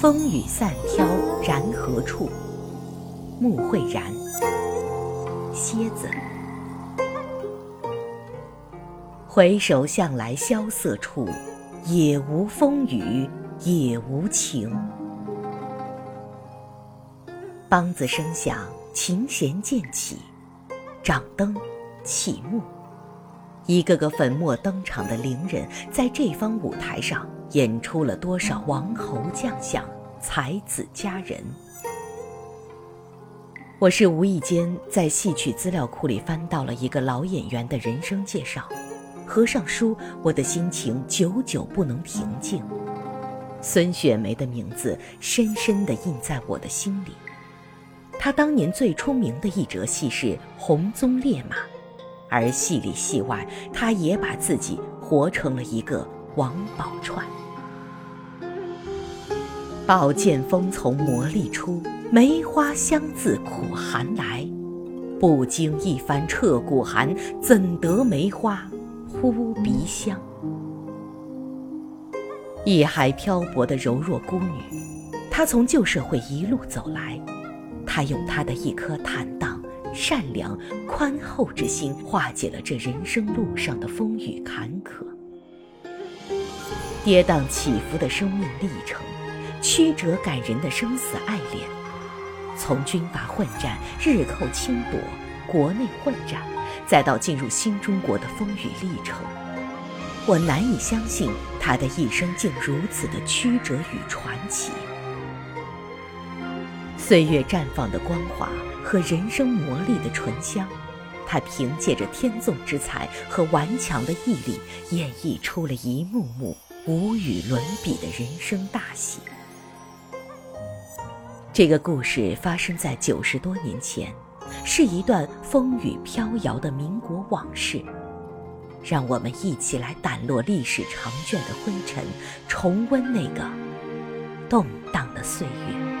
风雨散飘然何处？穆慧然。蝎子。回首向来萧瑟处，也无风雨也无晴。梆子声响，琴弦渐起，掌灯起幕。一个个粉墨登场的伶人，在这方舞台上演出了多少王侯将相、才子佳人。我是无意间在戏曲资料库里翻到了一个老演员的人生介绍，合上书，我的心情久久不能平静。孙雪梅的名字深深地印在我的心里。她当年最出名的一折戏是《红鬃烈马》。而戏里戏外，他也把自己活成了一个王宝钏。宝剑锋从磨砺出，梅花香自苦寒来。不经一番彻骨寒，怎得梅花扑鼻香？一海漂泊的柔弱孤女，她从旧社会一路走来，她用她的一颗坦荡。善良、宽厚之心，化解了这人生路上的风雨坎坷、跌宕起伏的生命历程，曲折感人的生死爱恋，从军阀混战、日寇侵夺、国内混战，再到进入新中国的风雨历程，我难以相信他的一生竟如此的曲折与传奇。岁月绽放的光华。和人生磨砺的醇香，他凭借着天纵之才和顽强的毅力，演绎出了一幕幕无与伦比的人生大戏。这个故事发生在九十多年前，是一段风雨飘摇的民国往事。让我们一起来掸落历史长卷的灰尘，重温那个动荡的岁月。